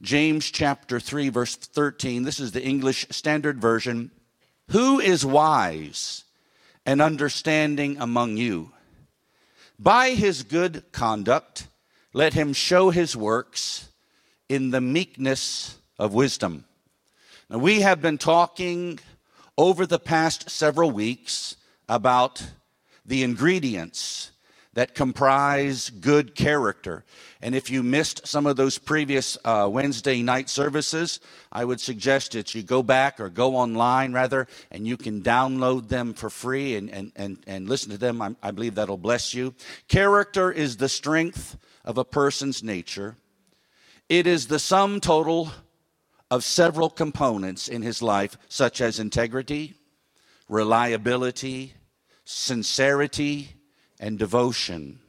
James chapter 3, verse 13. This is the English Standard Version. Who is wise and understanding among you? By his good conduct, let him show his works in the meekness of wisdom. Now, we have been talking over the past several weeks about the ingredients that comprise good character. And if you missed some of those previous uh, Wednesday night services, I would suggest that you go back or go online rather, and you can download them for free and, and, and, and listen to them. I, I believe that'll bless you. Character is the strength of a person's nature, it is the sum total of several components in his life, such as integrity, reliability, sincerity, and devotion.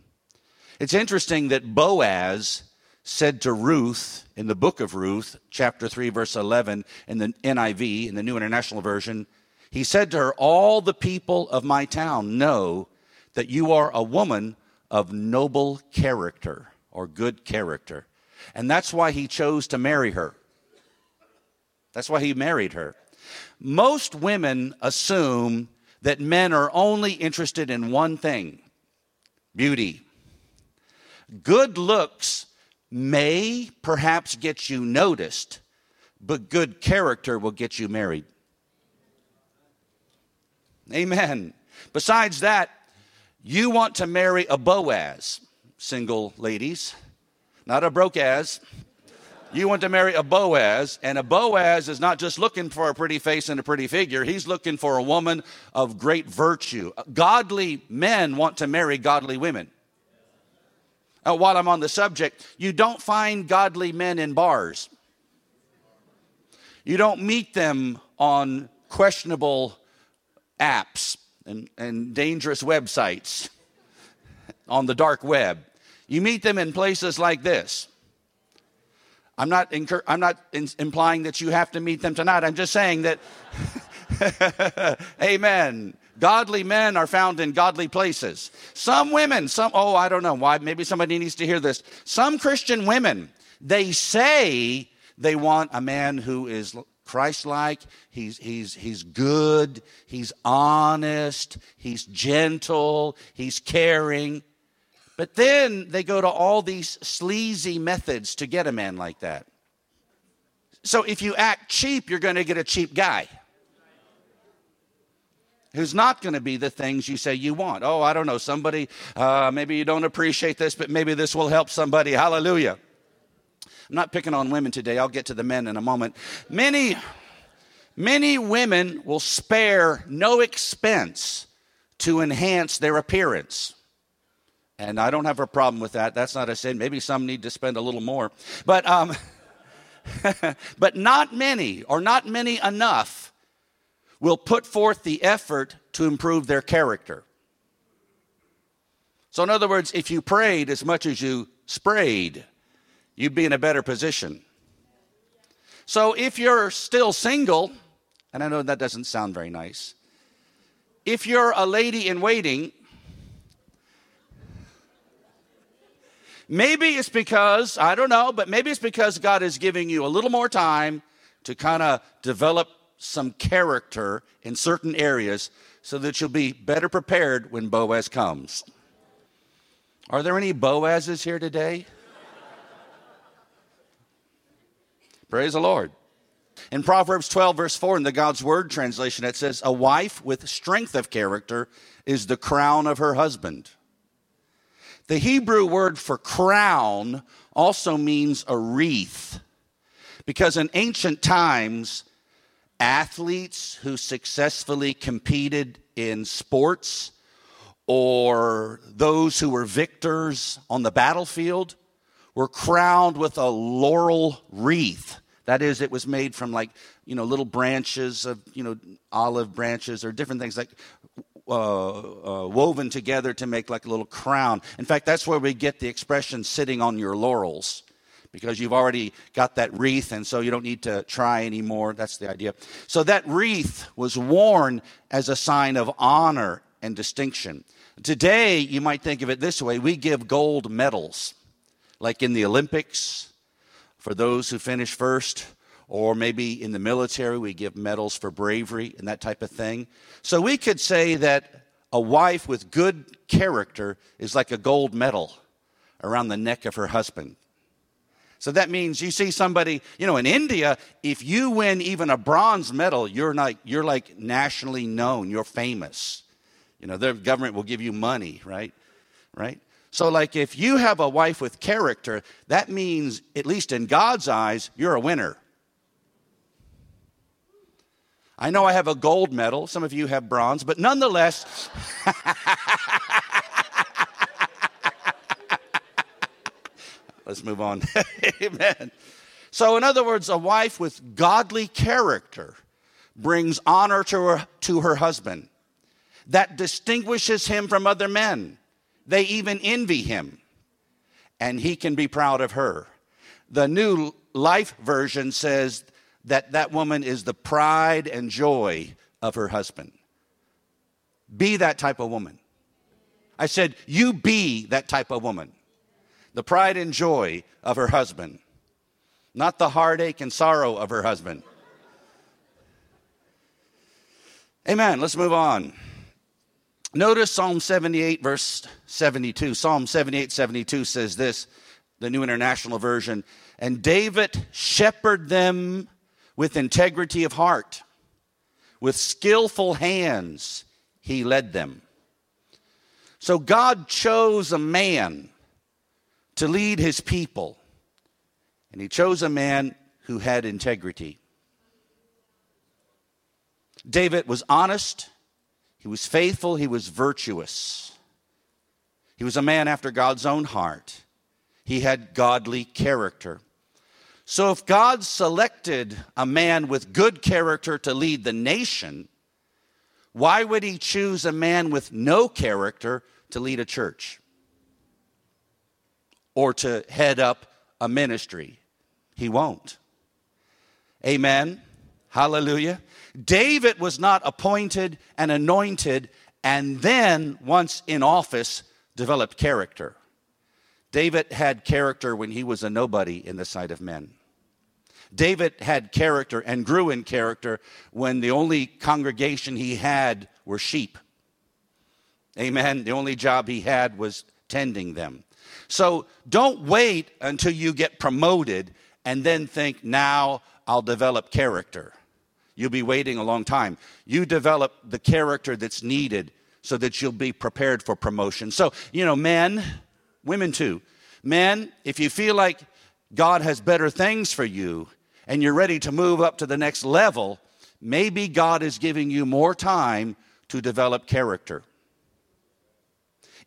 It's interesting that Boaz said to Ruth in the book of Ruth, chapter 3, verse 11, in the NIV, in the New International Version, he said to her, All the people of my town know that you are a woman of noble character or good character. And that's why he chose to marry her. That's why he married her. Most women assume that men are only interested in one thing beauty. Good looks may perhaps get you noticed, but good character will get you married. Amen. Besides that, you want to marry a Boaz, single ladies, not a broke Brokaz. You want to marry a Boaz, and a Boaz is not just looking for a pretty face and a pretty figure. He's looking for a woman of great virtue. Godly men want to marry godly women. While I'm on the subject, you don't find godly men in bars. You don't meet them on questionable apps and, and dangerous websites on the dark web. You meet them in places like this I'm not, incur- I'm not in- implying that you have to meet them tonight. I'm just saying that, amen. Godly men are found in godly places. Some women, some, oh, I don't know why, maybe somebody needs to hear this. Some Christian women, they say they want a man who is Christ like, he's, he's, he's good, he's honest, he's gentle, he's caring. But then they go to all these sleazy methods to get a man like that. So if you act cheap, you're going to get a cheap guy who's not going to be the things you say you want. Oh, I don't know, somebody, uh, maybe you don't appreciate this, but maybe this will help somebody. Hallelujah. I'm not picking on women today. I'll get to the men in a moment. Many, many women will spare no expense to enhance their appearance. And I don't have a problem with that. That's not a sin. Maybe some need to spend a little more. But, um, but not many, or not many enough, will put forth the effort to improve their character. So, in other words, if you prayed as much as you sprayed, you'd be in a better position. So, if you're still single, and I know that doesn't sound very nice, if you're a lady in waiting, Maybe it's because, I don't know, but maybe it's because God is giving you a little more time to kind of develop some character in certain areas so that you'll be better prepared when Boaz comes. Are there any Boazes here today? Praise the Lord. In Proverbs 12, verse 4, in the God's Word translation, it says, A wife with strength of character is the crown of her husband. The Hebrew word for crown also means a wreath, because in ancient times, athletes who successfully competed in sports or those who were victors on the battlefield were crowned with a laurel wreath. That is, it was made from like, you know, little branches of, you know, olive branches or different things like uh, uh, woven together to make like a little crown. In fact, that's where we get the expression sitting on your laurels because you've already got that wreath and so you don't need to try anymore. That's the idea. So that wreath was worn as a sign of honor and distinction. Today, you might think of it this way we give gold medals, like in the Olympics for those who finish first, or maybe in the military, we give medals for bravery and that type of thing. So we could say that a wife with good character is like a gold medal around the neck of her husband. So that means you see somebody, you know, in India, if you win even a bronze medal, you're like, you're like nationally known, you're famous. You know, their government will give you money, right? Right? So, like, if you have a wife with character, that means, at least in God's eyes, you're a winner. I know I have a gold medal, some of you have bronze, but nonetheless, let's move on. Amen. So, in other words, a wife with godly character brings honor to her, to her husband that distinguishes him from other men. They even envy him, and he can be proud of her. The new life version says that that woman is the pride and joy of her husband. Be that type of woman. I said, You be that type of woman. The pride and joy of her husband, not the heartache and sorrow of her husband. Amen. Let's move on. Notice Psalm 78, verse 72. Psalm 78, 72 says this, the New International Version. And David shepherded them with integrity of heart, with skillful hands, he led them. So God chose a man to lead his people, and he chose a man who had integrity. David was honest he was faithful, he was virtuous. He was a man after God's own heart. He had godly character. So, if God selected a man with good character to lead the nation, why would he choose a man with no character to lead a church or to head up a ministry? He won't. Amen. Hallelujah. David was not appointed and anointed and then, once in office, developed character. David had character when he was a nobody in the sight of men. David had character and grew in character when the only congregation he had were sheep. Amen. The only job he had was tending them. So don't wait until you get promoted and then think, now I'll develop character you'll be waiting a long time. You develop the character that's needed so that you'll be prepared for promotion. So, you know, men, women too. Men, if you feel like God has better things for you and you're ready to move up to the next level, maybe God is giving you more time to develop character.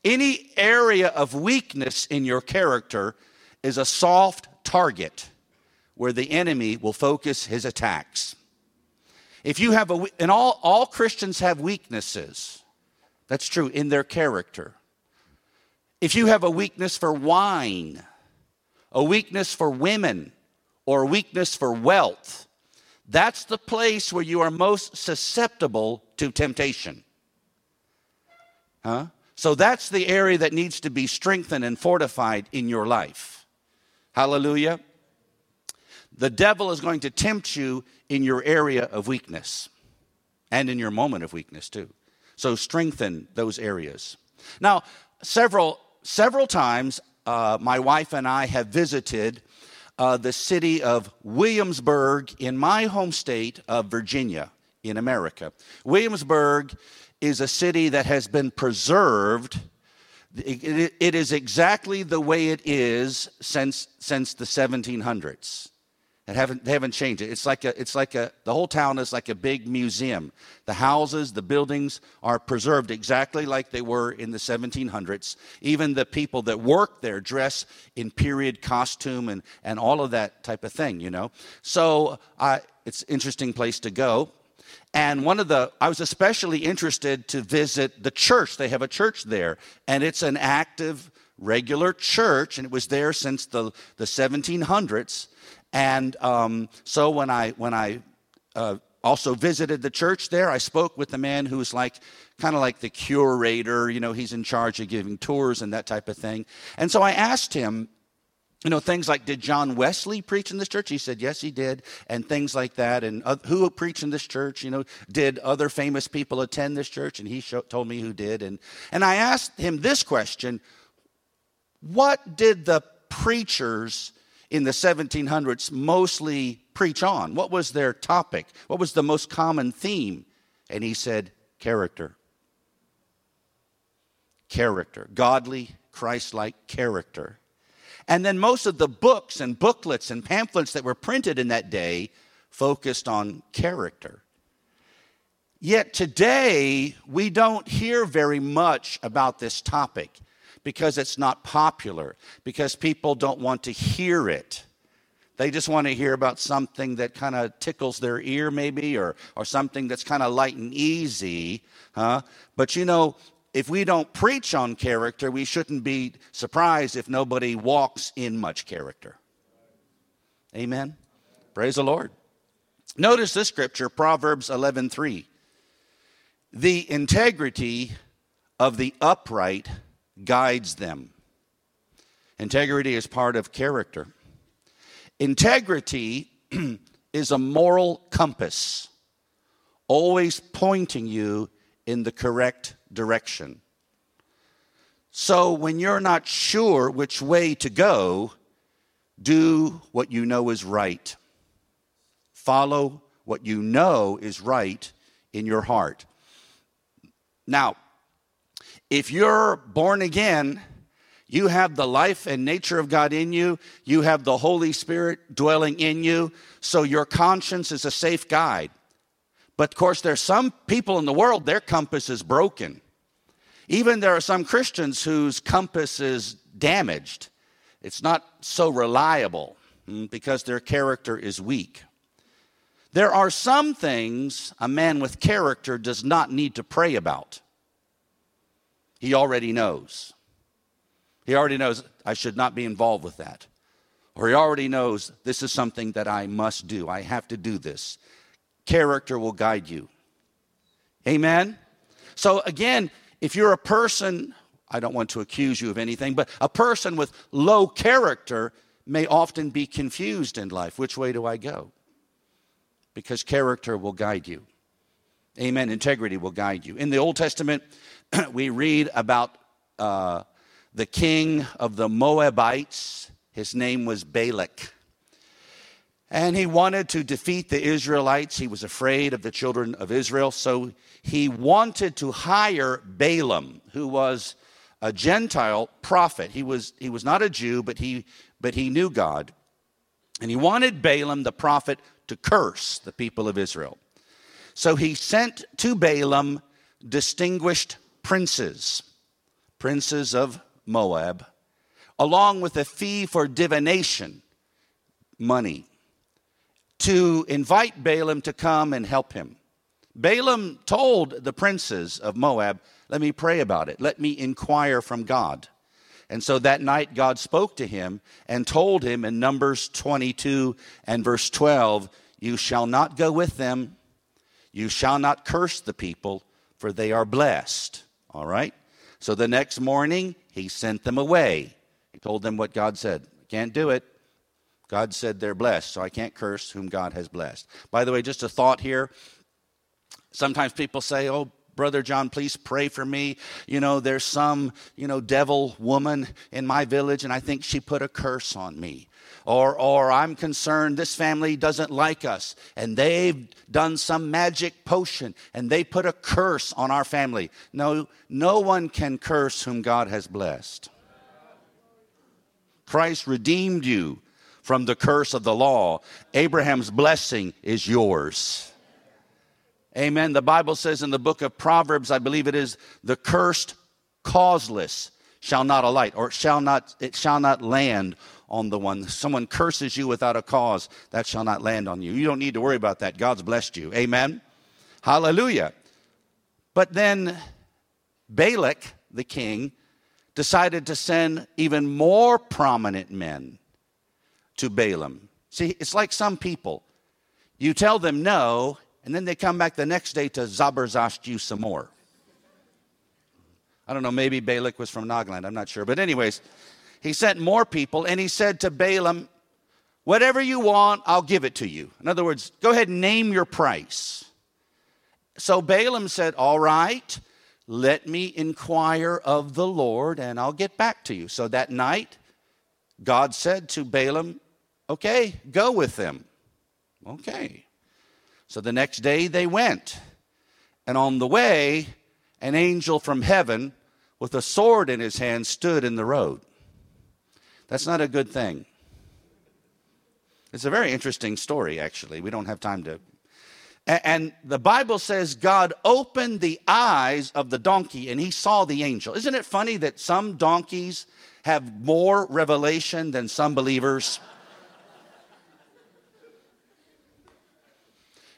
Any area of weakness in your character is a soft target where the enemy will focus his attacks. If you have a, and all, all Christians have weaknesses. That's true in their character. If you have a weakness for wine, a weakness for women, or weakness for wealth, that's the place where you are most susceptible to temptation. Huh? So that's the area that needs to be strengthened and fortified in your life. Hallelujah. The devil is going to tempt you in your area of weakness and in your moment of weakness too. So strengthen those areas. Now, several several times, uh, my wife and I have visited uh, the city of Williamsburg in my home state of Virginia in America. Williamsburg is a city that has been preserved. It, is exactly the way it is since, since the 1700s and haven't, they haven't changed it. It's like a, it's like a, the whole town is like a big museum. The houses, the buildings are preserved exactly like they were in the 1700s. Even the people that work there dress in period costume and, and all of that type of thing, you know. So it's interesting place to go. And one of the, I was especially interested to visit the church. They have a church there, and it's an active, regular church, and it was there since the, the 1700s. And um, so when I when I uh, also visited the church there, I spoke with the man who's like kind of like the curator. You know, he's in charge of giving tours and that type of thing. And so I asked him, you know, things like, did John Wesley preach in this church? He said, yes, he did, and things like that. And uh, who preached in this church? You know, did other famous people attend this church? And he show, told me who did. And, and I asked him this question What did the preachers in the 1700s mostly preach on? What was their topic? What was the most common theme? And he said, character. Character. Godly, Christ like character. And then most of the books and booklets and pamphlets that were printed in that day focused on character. Yet today, we don't hear very much about this topic because it's not popular, because people don't want to hear it. They just want to hear about something that kind of tickles their ear, maybe, or, or something that's kind of light and easy. Huh? But you know, if we don't preach on character, we shouldn't be surprised if nobody walks in much character. Amen. Praise the Lord. Notice this scripture, Proverbs 11:3. The integrity of the upright guides them. Integrity is part of character. Integrity is a moral compass, always pointing you in the correct direction. So when you're not sure which way to go, do what you know is right. Follow what you know is right in your heart. Now, if you're born again, you have the life and nature of God in you. You have the Holy Spirit dwelling in you. So your conscience is a safe guide. But of course, there's some people in the world, their compass is broken. Even there are some Christians whose compass is damaged. It's not so reliable mm, because their character is weak. There are some things a man with character does not need to pray about. He already knows. He already knows I should not be involved with that. Or he already knows this is something that I must do. I have to do this. Character will guide you. Amen? So, again, if you're a person, I don't want to accuse you of anything, but a person with low character may often be confused in life. Which way do I go? Because character will guide you. Amen. Integrity will guide you. In the Old Testament, we read about uh, the king of the Moabites. His name was Balak. And he wanted to defeat the Israelites. He was afraid of the children of Israel. So he wanted to hire Balaam, who was a Gentile prophet. He was, he was not a Jew, but he, but he knew God. And he wanted Balaam, the prophet, to curse the people of Israel. So he sent to Balaam distinguished princes, princes of Moab, along with a fee for divination, money to invite Balaam to come and help him. Balaam told the princes of Moab, Let me pray about it. Let me inquire from God. And so that night, God spoke to him and told him in Numbers 22 and verse 12, You shall not go with them, you shall not curse the people, for they are blessed. All right? So the next morning, he sent them away. He told them what God said. Can't do it. God said they're blessed, so I can't curse whom God has blessed. By the way, just a thought here. Sometimes people say, Oh, Brother John, please pray for me. You know, there's some, you know, devil woman in my village, and I think she put a curse on me. Or, or I'm concerned this family doesn't like us, and they've done some magic potion, and they put a curse on our family. No, no one can curse whom God has blessed. Christ redeemed you from the curse of the law. Abraham's blessing is yours. Amen. The Bible says in the book of Proverbs, I believe it is, the cursed causeless shall not alight, or shall not, it shall not land on the one. Someone curses you without a cause, that shall not land on you. You don't need to worry about that. God's blessed you. Amen. Hallelujah. But then Balak, the king, decided to send even more prominent men to Balaam. See, it's like some people. You tell them no, and then they come back the next day to zabarzash you some more. I don't know, maybe Balak was from Nagaland, I'm not sure. But, anyways, he sent more people and he said to Balaam, Whatever you want, I'll give it to you. In other words, go ahead and name your price. So Balaam said, All right, let me inquire of the Lord and I'll get back to you. So that night, God said to Balaam, Okay, go with them. Okay. So the next day they went. And on the way, an angel from heaven with a sword in his hand stood in the road. That's not a good thing. It's a very interesting story, actually. We don't have time to. And the Bible says God opened the eyes of the donkey and he saw the angel. Isn't it funny that some donkeys have more revelation than some believers?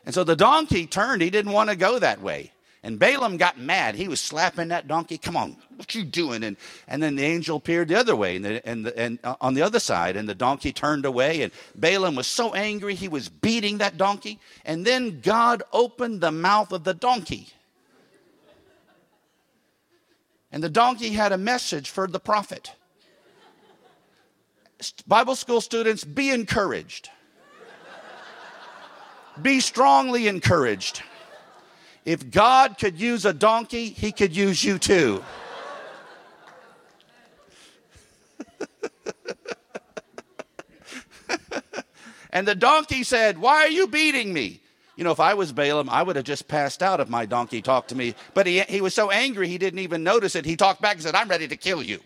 And so the donkey turned. He didn't want to go that way. And Balaam got mad. He was slapping that donkey. Come on, what you doing? And, and then the angel appeared the other way and, the, and, the, and uh, on the other side. And the donkey turned away. And Balaam was so angry, he was beating that donkey. And then God opened the mouth of the donkey. And the donkey had a message for the prophet. Bible school students, be encouraged. Be strongly encouraged. If God could use a donkey, he could use you too. and the donkey said, Why are you beating me? You know, if I was Balaam, I would have just passed out if my donkey talked to me. But he, he was so angry, he didn't even notice it. He talked back and said, I'm ready to kill you.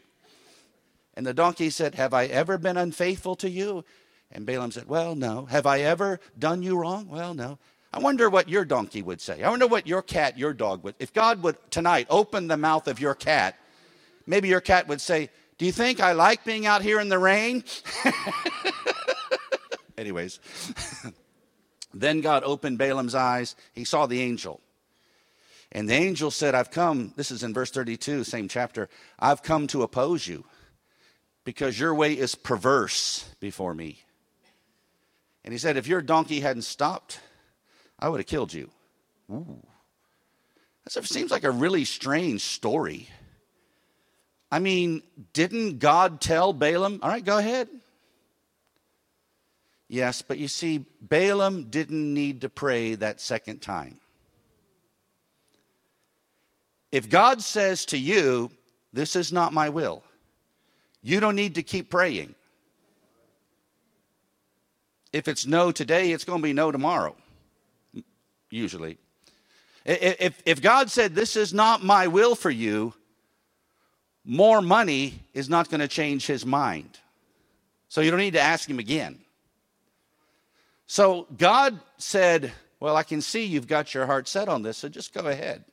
And the donkey said, Have I ever been unfaithful to you? And Balaam said, Well, no. Have I ever done you wrong? Well, no. I wonder what your donkey would say. I wonder what your cat, your dog would. If God would tonight open the mouth of your cat, maybe your cat would say, Do you think I like being out here in the rain? Anyways, then God opened Balaam's eyes. He saw the angel. And the angel said, I've come, this is in verse 32, same chapter, I've come to oppose you because your way is perverse before me. And he said, If your donkey hadn't stopped, I would have killed you. Ooh. That seems like a really strange story. I mean, didn't God tell Balaam, all right, go ahead? Yes, but you see, Balaam didn't need to pray that second time. If God says to you, This is not my will, you don't need to keep praying. If it's no today, it's going to be no tomorrow usually. If, if God said, This is not my will for you, more money is not going to change his mind. So you don't need to ask him again. So God said, Well, I can see you've got your heart set on this, so just go ahead.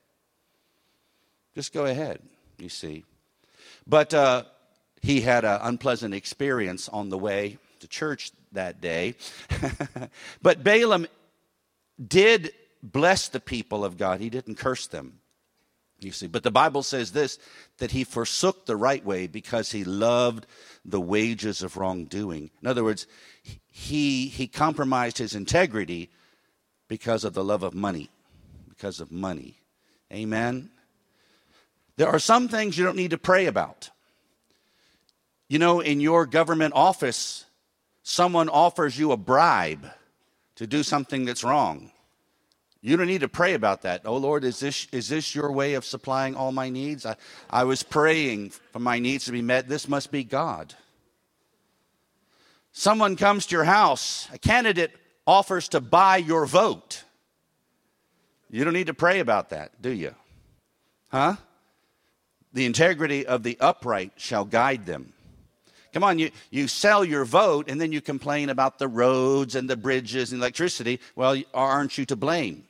Just go ahead, you see. But uh, he had an unpleasant experience on the way to church that day. but Balaam did blessed the people of God, he didn't curse them. You see, but the Bible says this that he forsook the right way because he loved the wages of wrongdoing. In other words, he he compromised his integrity because of the love of money, because of money. Amen. There are some things you don't need to pray about. You know, in your government office, someone offers you a bribe to do something that's wrong. You don't need to pray about that. Oh Lord, is this, is this your way of supplying all my needs? I, I was praying for my needs to be met. This must be God. Someone comes to your house, a candidate offers to buy your vote. You don't need to pray about that, do you? Huh? The integrity of the upright shall guide them. Come on, you, you sell your vote and then you complain about the roads and the bridges and electricity. Well, aren't you to blame?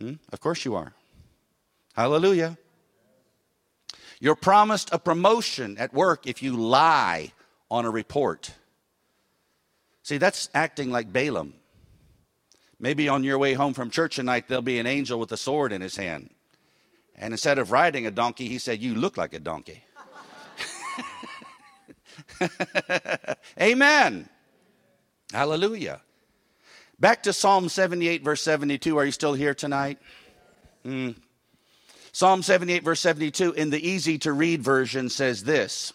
Hmm? Of course you are. Hallelujah. You're promised a promotion at work if you lie on a report. See, that's acting like Balaam. Maybe on your way home from church tonight, there'll be an angel with a sword in his hand. And instead of riding a donkey, he said, You look like a donkey. Amen. Hallelujah. Back to Psalm 78, verse 72. Are you still here tonight? Mm. Psalm 78, verse 72, in the easy to read version, says this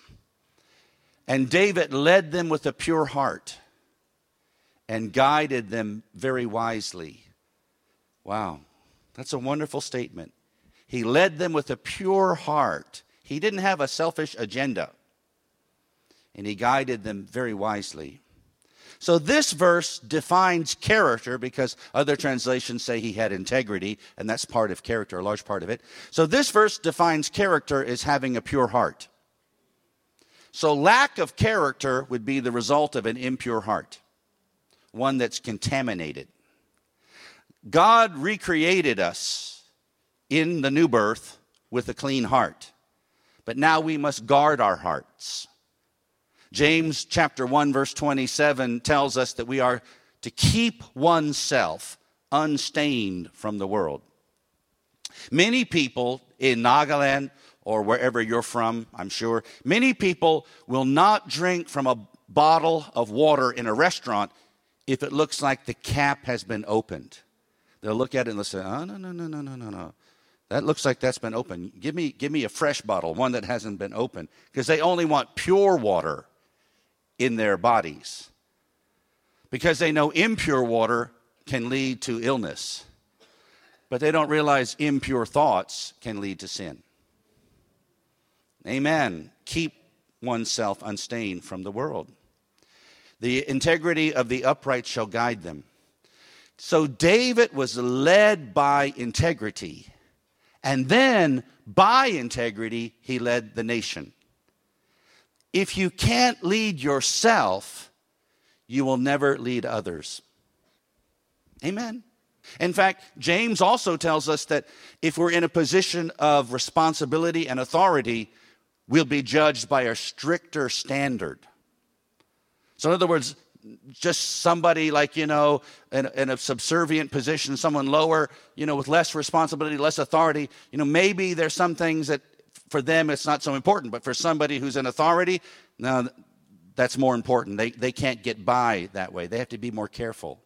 And David led them with a pure heart and guided them very wisely. Wow, that's a wonderful statement. He led them with a pure heart. He didn't have a selfish agenda, and he guided them very wisely. So, this verse defines character because other translations say he had integrity, and that's part of character, a large part of it. So, this verse defines character as having a pure heart. So, lack of character would be the result of an impure heart, one that's contaminated. God recreated us in the new birth with a clean heart, but now we must guard our hearts. James chapter 1 verse 27 tells us that we are to keep oneself unstained from the world. Many people in Nagaland or wherever you're from, I'm sure, many people will not drink from a bottle of water in a restaurant if it looks like the cap has been opened. They'll look at it and they'll say, oh, no, no, no, no, no, no, no. That looks like that's been opened. Give me, give me a fresh bottle, one that hasn't been opened. Because they only want pure water in their bodies because they know impure water can lead to illness, but they don't realize impure thoughts can lead to sin. Amen. Keep oneself unstained from the world. The integrity of the upright shall guide them. So David was led by integrity, and then by integrity, he led the nation if you can't lead yourself, you will never lead others. Amen. In fact, James also tells us that if we're in a position of responsibility and authority, we'll be judged by a stricter standard. So, in other words, just somebody like, you know, in, in, a subservient position, someone lower, you know, with less responsibility, less authority, you know, maybe there's some things that for them it's not so important, but for somebody who's in authority, now that's more important. They, they can't get by that way. They have to be more careful.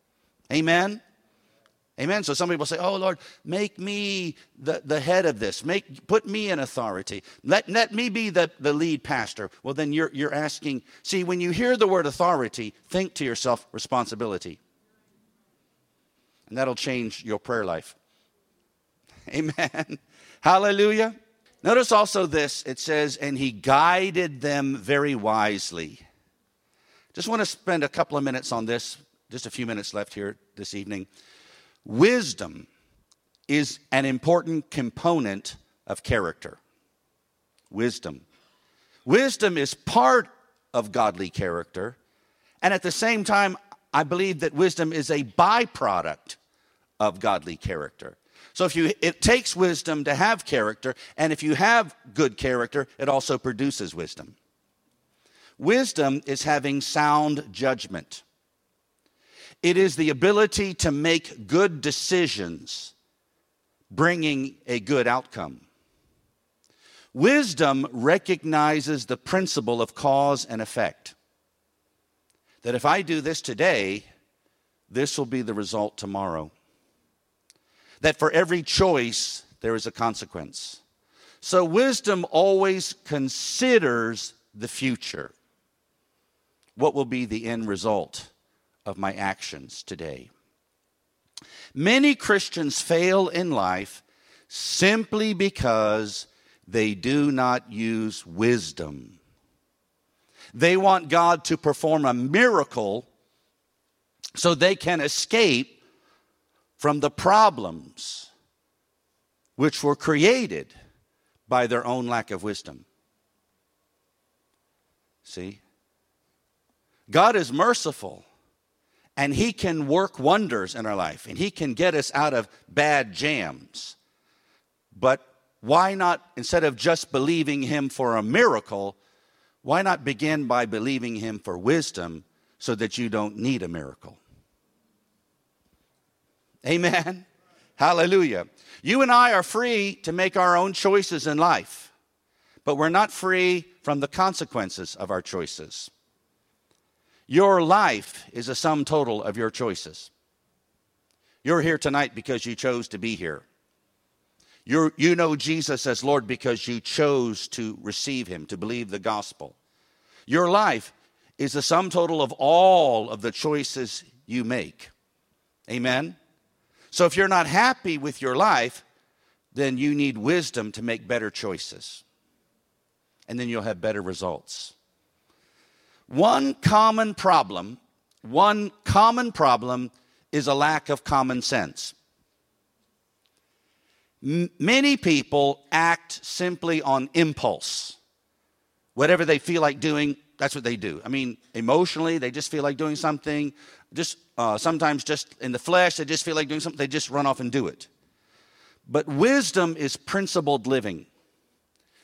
Amen? Amen. So some people say, Oh Lord, make me the, the head of this. Make put me in authority. Let, let me be the, the lead pastor. Well, then you're you're asking, see, when you hear the word authority, think to yourself responsibility. And that'll change your prayer life. Amen. Hallelujah. Notice also this it says, and he guided them very wisely. Just want to spend a couple of minutes on this, just a few minutes left here this evening. Wisdom is an important component of character. Wisdom. Wisdom is part of godly character, and at the same time, I believe that wisdom is a byproduct of godly character. So if you it takes wisdom to have character, and if you have good character, it also produces wisdom. Wisdom is having sound judgment. It is the ability to make good decisions, bringing a good outcome. Wisdom recognizes the principle of cause and effect. That if I do this today, this will be the result tomorrow that for every choice there is a consequence. So wisdom always considers the future. What will be the end result of my actions today? Many Christians fail in life simply because they do not use wisdom. They want God to perform a miracle so they can escape from the problems which were created by their own lack of wisdom. See? God is merciful and He can work wonders in our life and He can get us out of bad jams. But why not, instead of just believing Him for a miracle, why not begin by believing Him for wisdom so that you don't need a miracle? Amen. Hallelujah. You and I are free to make our own choices in life, but we're not free from the consequences of our choices. Your life is a sum total of your choices. You're here tonight because you chose to be here. you you know Jesus as Lord because you chose to receive him, to believe the gospel. Your life is the sum total of all of the choices you make. Amen? So if you're not happy with your life, then you need wisdom to make better choices. And then you'll have better results. One common problem, one common problem is a lack of common sense. M- many people act simply on impulse. Whatever they feel like doing, that's what they do. I mean, emotionally, they just feel like doing something. Just uh, sometimes, just in the flesh, they just feel like doing something. They just run off and do it. But wisdom is principled living,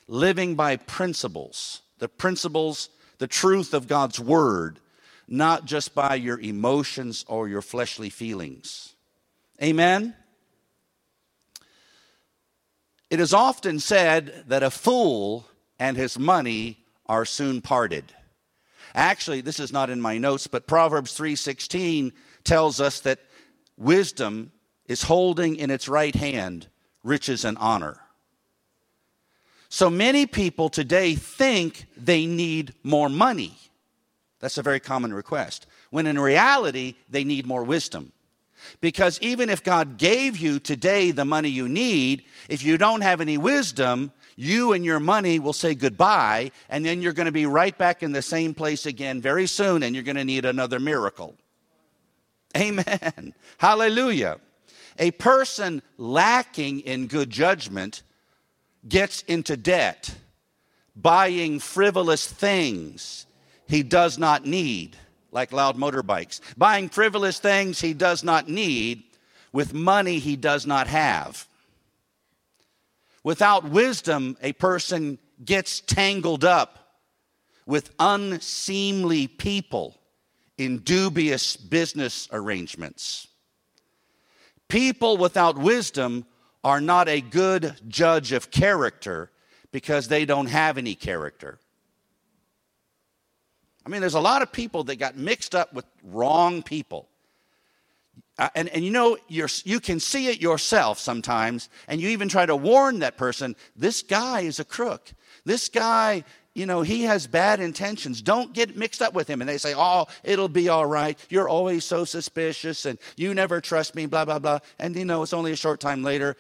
living by principles, the principles, the truth of God's word, not just by your emotions or your fleshly feelings. Amen? It is often said that a fool and his money are soon parted. Actually, this is not in my notes, but Proverbs 3:16 tells us that wisdom is holding in its right hand riches and honor. So many people today think they need more money. That's a very common request. When in reality, they need more wisdom. Because even if God gave you today the money you need, if you don't have any wisdom, you and your money will say goodbye, and then you're going to be right back in the same place again very soon, and you're going to need another miracle. Amen. Hallelujah. A person lacking in good judgment gets into debt, buying frivolous things he does not need, like loud motorbikes, buying frivolous things he does not need with money he does not have. Without wisdom, a person gets tangled up with unseemly people in dubious business arrangements. People without wisdom are not a good judge of character because they don't have any character. I mean, there's a lot of people that got mixed up with wrong people. Uh, and, and you know, you you can see it yourself sometimes, and you even try to warn that person this guy is a crook. This guy, you know, he has bad intentions. Don't get mixed up with him. And they say, oh, it'll be all right. You're always so suspicious, and you never trust me, blah, blah, blah. And, you know, it's only a short time later.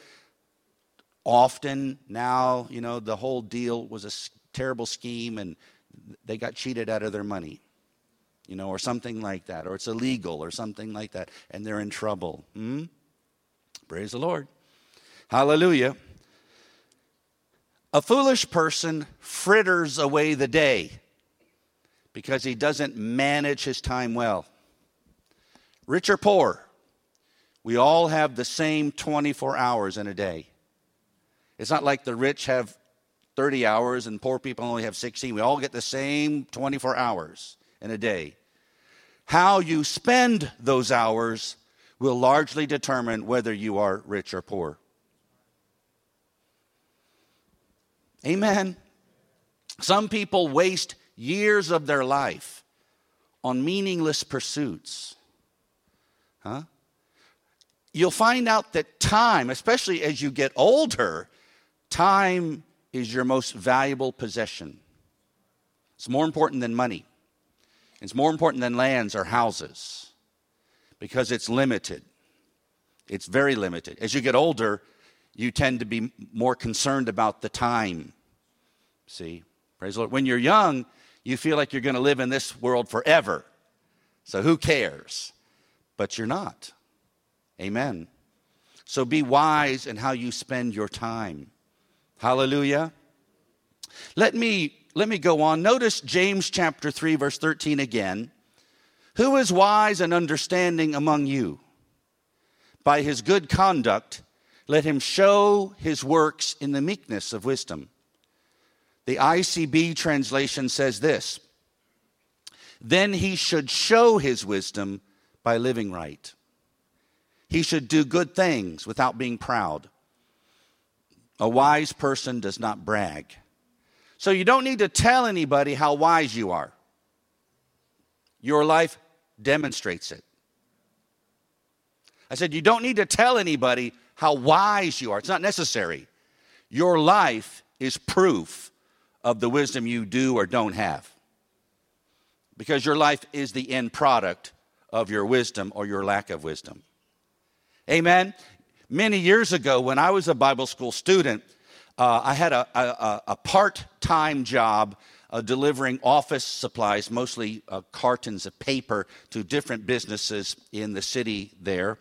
Often now, you know, the whole deal was a terrible scheme, and they got cheated out of their money you know, or something like that, or it's illegal or something like that, and they're in trouble. Hmm? Praise the Lord. Hallelujah. A foolish person fritters away the day because he doesn't manage his time well. Rich or poor, we all have the same 24 hours in a day. It's not like the rich have 30 hours and poor people only have 16. We all get the same 24 hours in a day. How you spend those hours will largely determine whether you are rich or poor. Amen. Some people waste years of their life on meaningless pursuits. Huh? You'll find out that time, especially as you get older, time is your most valuable possession. It's more important than money. It's more important than lands or houses because it's limited. It's very limited. As you get older, you tend to be more concerned about the time. See? Praise the Lord. When you're young, you feel like you're going to live in this world forever. So who cares? But you're not. Amen. So be wise in how you spend your time. Hallelujah. Let me let me go on. Notice James chapter 3, verse 13 again. Who is wise and understanding among you? By his good conduct, let him show his works in the meekness of wisdom. The ICB translation says this Then he should show his wisdom by living right. He should do good things without being proud. A wise person does not brag. So you don't need to tell anybody how wise you are. Your life demonstrates it. I said, you don't need to tell anybody how wise you are. It's not necessary. your life is proof of the wisdom you do or don't have. Because your life is the end product of your wisdom or your lack of wisdom. Amen. Many years ago, when I was a Bible school student, uh, I had a, a, a part time job uh, delivering office supplies, mostly uh, cartons of paper, to different businesses in the city there.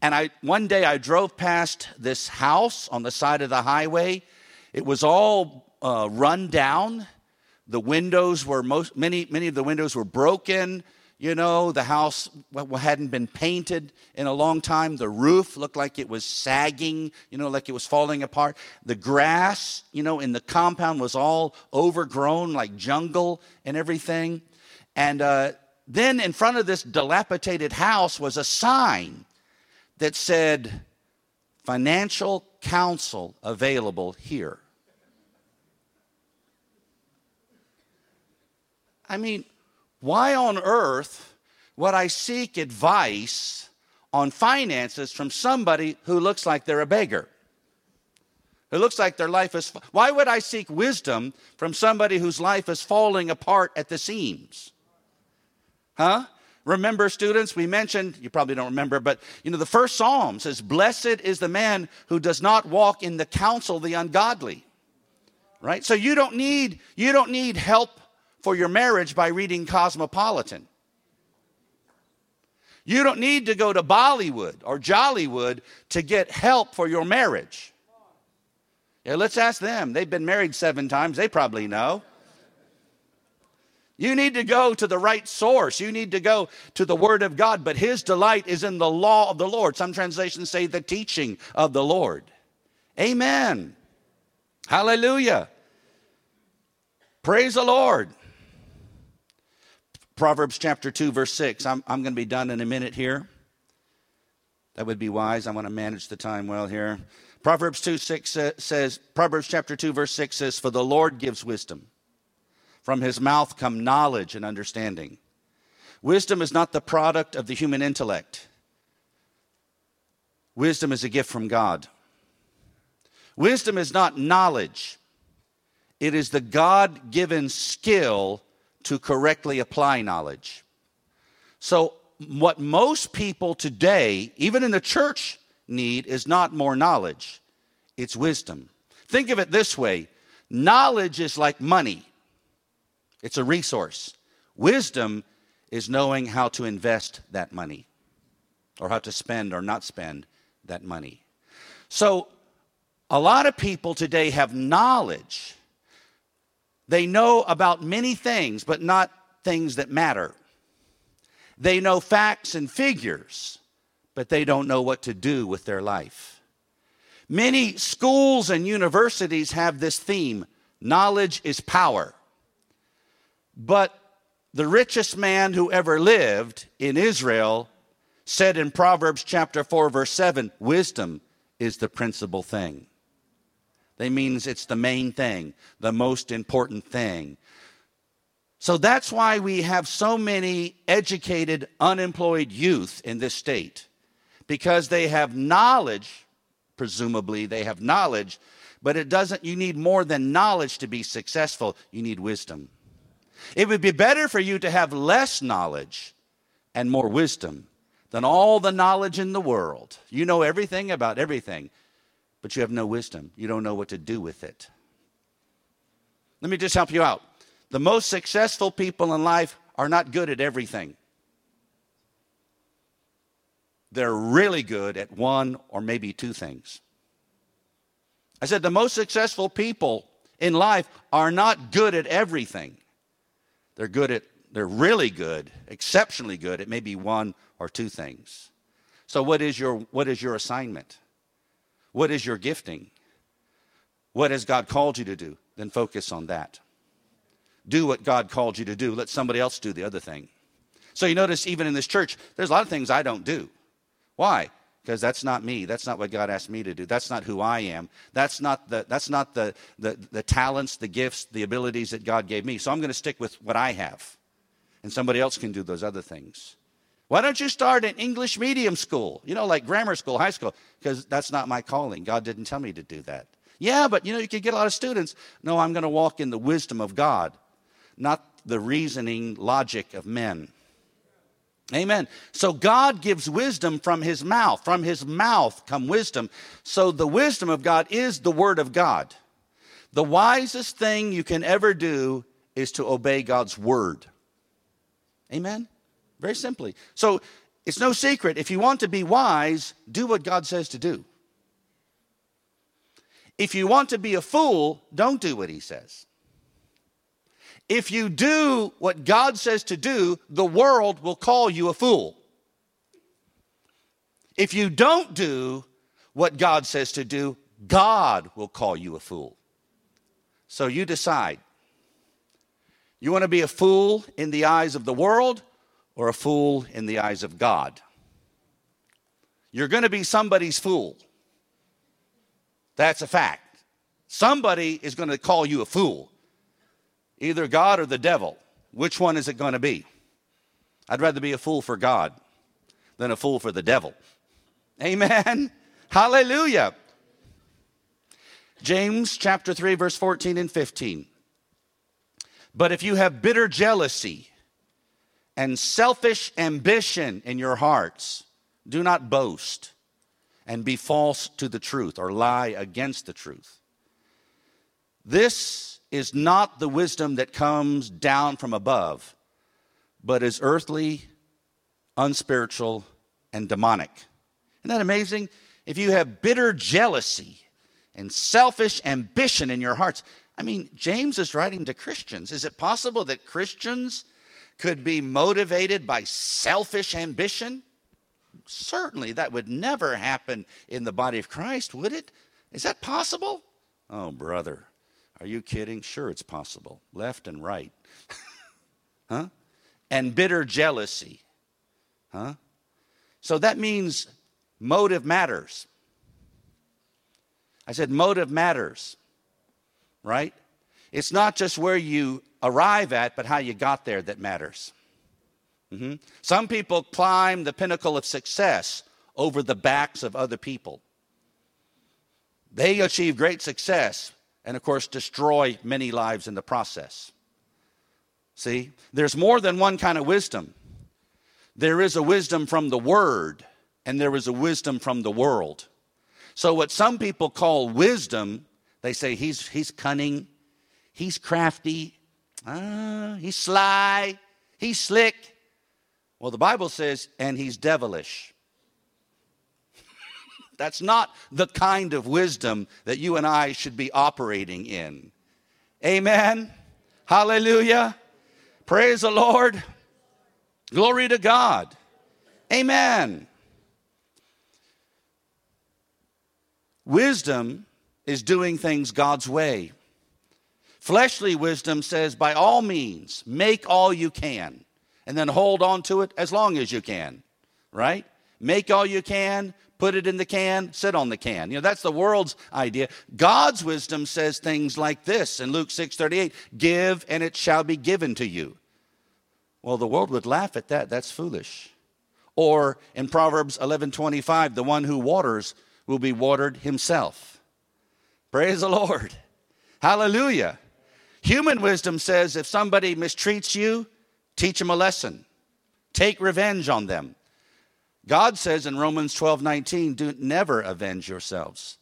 And I, one day I drove past this house on the side of the highway. It was all uh, run down. The windows were most, many, many of the windows were broken. You know, the house hadn't been painted in a long time. The roof looked like it was sagging, you know, like it was falling apart. The grass, you know, in the compound was all overgrown, like jungle and everything. And uh, then in front of this dilapidated house was a sign that said, Financial counsel available here. I mean, why on earth would I seek advice on finances from somebody who looks like they're a beggar? Who looks like their life is. Why would I seek wisdom from somebody whose life is falling apart at the seams? Huh? Remember, students, we mentioned, you probably don't remember, but you know, the first psalm says, Blessed is the man who does not walk in the counsel of the ungodly. Right? So you don't need, you don't need help for your marriage by reading Cosmopolitan. You don't need to go to Bollywood or Jollywood to get help for your marriage. Yeah, let's ask them. They've been married seven times, they probably know. You need to go to the right source. You need to go to the Word of God, but His delight is in the law of the Lord. Some translations say the teaching of the Lord. Amen. Hallelujah. Praise the Lord. Proverbs chapter 2, verse 6. I'm, I'm going to be done in a minute here. That would be wise. I want to manage the time well here. Proverbs 2, 6 uh, says, Proverbs chapter 2, verse 6 says, For the Lord gives wisdom. From his mouth come knowledge and understanding. Wisdom is not the product of the human intellect. Wisdom is a gift from God. Wisdom is not knowledge, it is the God given skill to correctly apply knowledge. So, what most people today, even in the church, need is not more knowledge, it's wisdom. Think of it this way knowledge is like money, it's a resource. Wisdom is knowing how to invest that money or how to spend or not spend that money. So, a lot of people today have knowledge they know about many things, but not things that matter. They know facts and figures, but they don't know what to do with their life. Many schools and universities have this theme knowledge is power. But the richest man who ever lived in Israel said in Proverbs chapter 4, verse 7 wisdom is the principal thing. That means it's the main thing, the most important thing. So that's why we have so many educated, unemployed youth in this state, because they have knowledge, presumably, they have knowledge, but it doesn't, you need more than knowledge to be successful, you need wisdom. It would be better for you to have less knowledge and more wisdom than all the knowledge in the world. You know everything about everything, but you have no wisdom. You don't know what to do with it. Let me just help you out. The most successful people in life are not good at everything. They're really good at one or maybe two things. I said the most successful people in life are not good at everything. They're good at they're really good, exceptionally good at maybe one or two things. So what is your what is your assignment? What is your gifting? What has God called you to do? Then focus on that. Do what God called you to do. Let somebody else do the other thing. So you notice, even in this church, there's a lot of things I don't do. Why? Because that's not me. That's not what God asked me to do. That's not who I am. That's not the, that's not the, the, the talents, the gifts, the abilities that God gave me. So I'm going to stick with what I have. And somebody else can do those other things. Why don't you start an English medium school? You know, like grammar school, high school, because that's not my calling. God didn't tell me to do that. Yeah, but you know, you could get a lot of students. No, I'm going to walk in the wisdom of God, not the reasoning logic of men. Amen. So God gives wisdom from his mouth. From his mouth come wisdom. So the wisdom of God is the word of God. The wisest thing you can ever do is to obey God's word. Amen. Very simply. So it's no secret. If you want to be wise, do what God says to do. If you want to be a fool, don't do what he says. If you do what God says to do, the world will call you a fool. If you don't do what God says to do, God will call you a fool. So you decide. You want to be a fool in the eyes of the world or a fool in the eyes of God? You're going to be somebody's fool. That's a fact. Somebody is going to call you a fool, either God or the devil. Which one is it going to be? I'd rather be a fool for God than a fool for the devil. Amen. Hallelujah. James chapter 3, verse 14 and 15. But if you have bitter jealousy and selfish ambition in your hearts, do not boast and be false to the truth or lie against the truth. This is not the wisdom that comes down from above, but is earthly, unspiritual, and demonic. Isn't that amazing? If you have bitter jealousy and selfish ambition in your hearts, I mean, James is writing to Christians. Is it possible that Christians could be motivated by selfish ambition? Certainly, that would never happen in the body of Christ, would it? Is that possible? Oh, brother, are you kidding? Sure, it's possible. Left and right. huh? And bitter jealousy. Huh? So that means motive matters. I said motive matters, right? It's not just where you arrive at, but how you got there that matters. Mm-hmm. Some people climb the pinnacle of success over the backs of other people. They achieve great success and, of course, destroy many lives in the process. See, there's more than one kind of wisdom. There is a wisdom from the Word, and there is a wisdom from the world. So, what some people call wisdom, they say he's, he's cunning, he's crafty, uh, he's sly, he's slick. Well, the Bible says, and he's devilish. That's not the kind of wisdom that you and I should be operating in. Amen. Hallelujah. Praise the Lord. Glory to God. Amen. Wisdom is doing things God's way. Fleshly wisdom says, by all means, make all you can and then hold on to it as long as you can, right? Make all you can, put it in the can, sit on the can. You know, that's the world's idea. God's wisdom says things like this in Luke 6:38, "Give and it shall be given to you." Well, the world would laugh at that. That's foolish. Or in Proverbs 11:25, "The one who waters will be watered himself." Praise the Lord. Hallelujah. Human wisdom says if somebody mistreats you, Teach them a lesson. Take revenge on them. God says in Romans 12 19, do never avenge yourselves,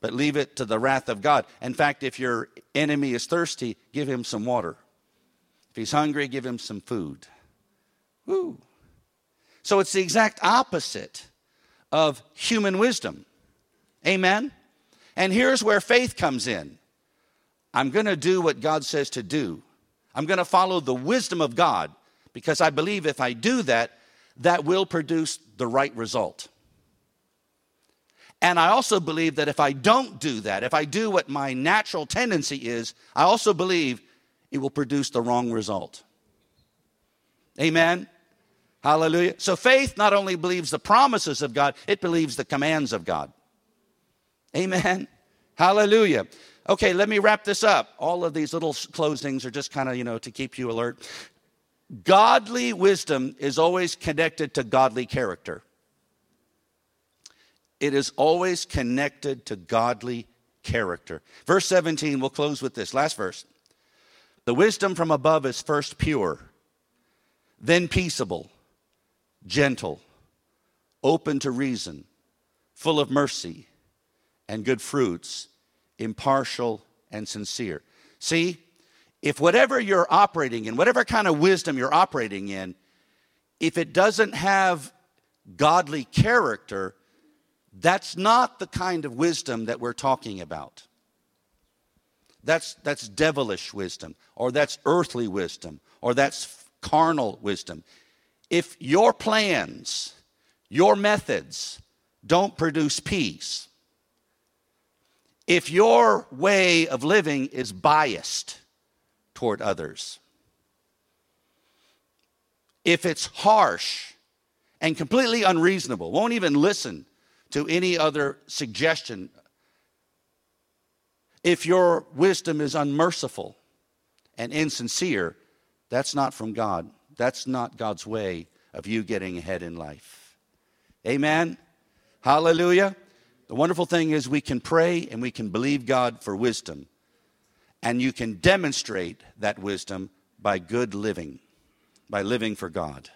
but leave it to the wrath of God. In fact, if your enemy is thirsty, give him some water. If he's hungry, give him some food. Woo. So it's the exact opposite of human wisdom. Amen? And here's where faith comes in I'm going to do what God says to do. I'm going to follow the wisdom of God because I believe if I do that, that will produce the right result. And I also believe that if I don't do that, if I do what my natural tendency is, I also believe it will produce the wrong result. Amen. Hallelujah. So faith not only believes the promises of God, it believes the commands of God. Amen. Hallelujah. Okay, let me wrap this up. All of these little closings are just kind of, you know, to keep you alert. Godly wisdom is always connected to godly character. It is always connected to godly character. Verse 17, we'll close with this. Last verse. The wisdom from above is first pure, then peaceable, gentle, open to reason, full of mercy and good fruits, impartial and sincere. See, if whatever you're operating in, whatever kind of wisdom you're operating in, if it doesn't have godly character, that's not the kind of wisdom that we're talking about. That's, that's devilish wisdom, or that's earthly wisdom, or that's carnal wisdom. If your plans, your methods don't produce peace, if your way of living is biased toward others, if it's harsh and completely unreasonable, won't even listen to any other suggestion. If your wisdom is unmerciful and insincere, that's not from God. That's not God's way of you getting ahead in life. Amen. Hallelujah. The wonderful thing is we can pray and we can believe God for wisdom. And you can demonstrate that wisdom by good living, by living for God.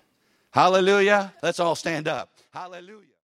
Hallelujah. Let's all stand up. Hallelujah.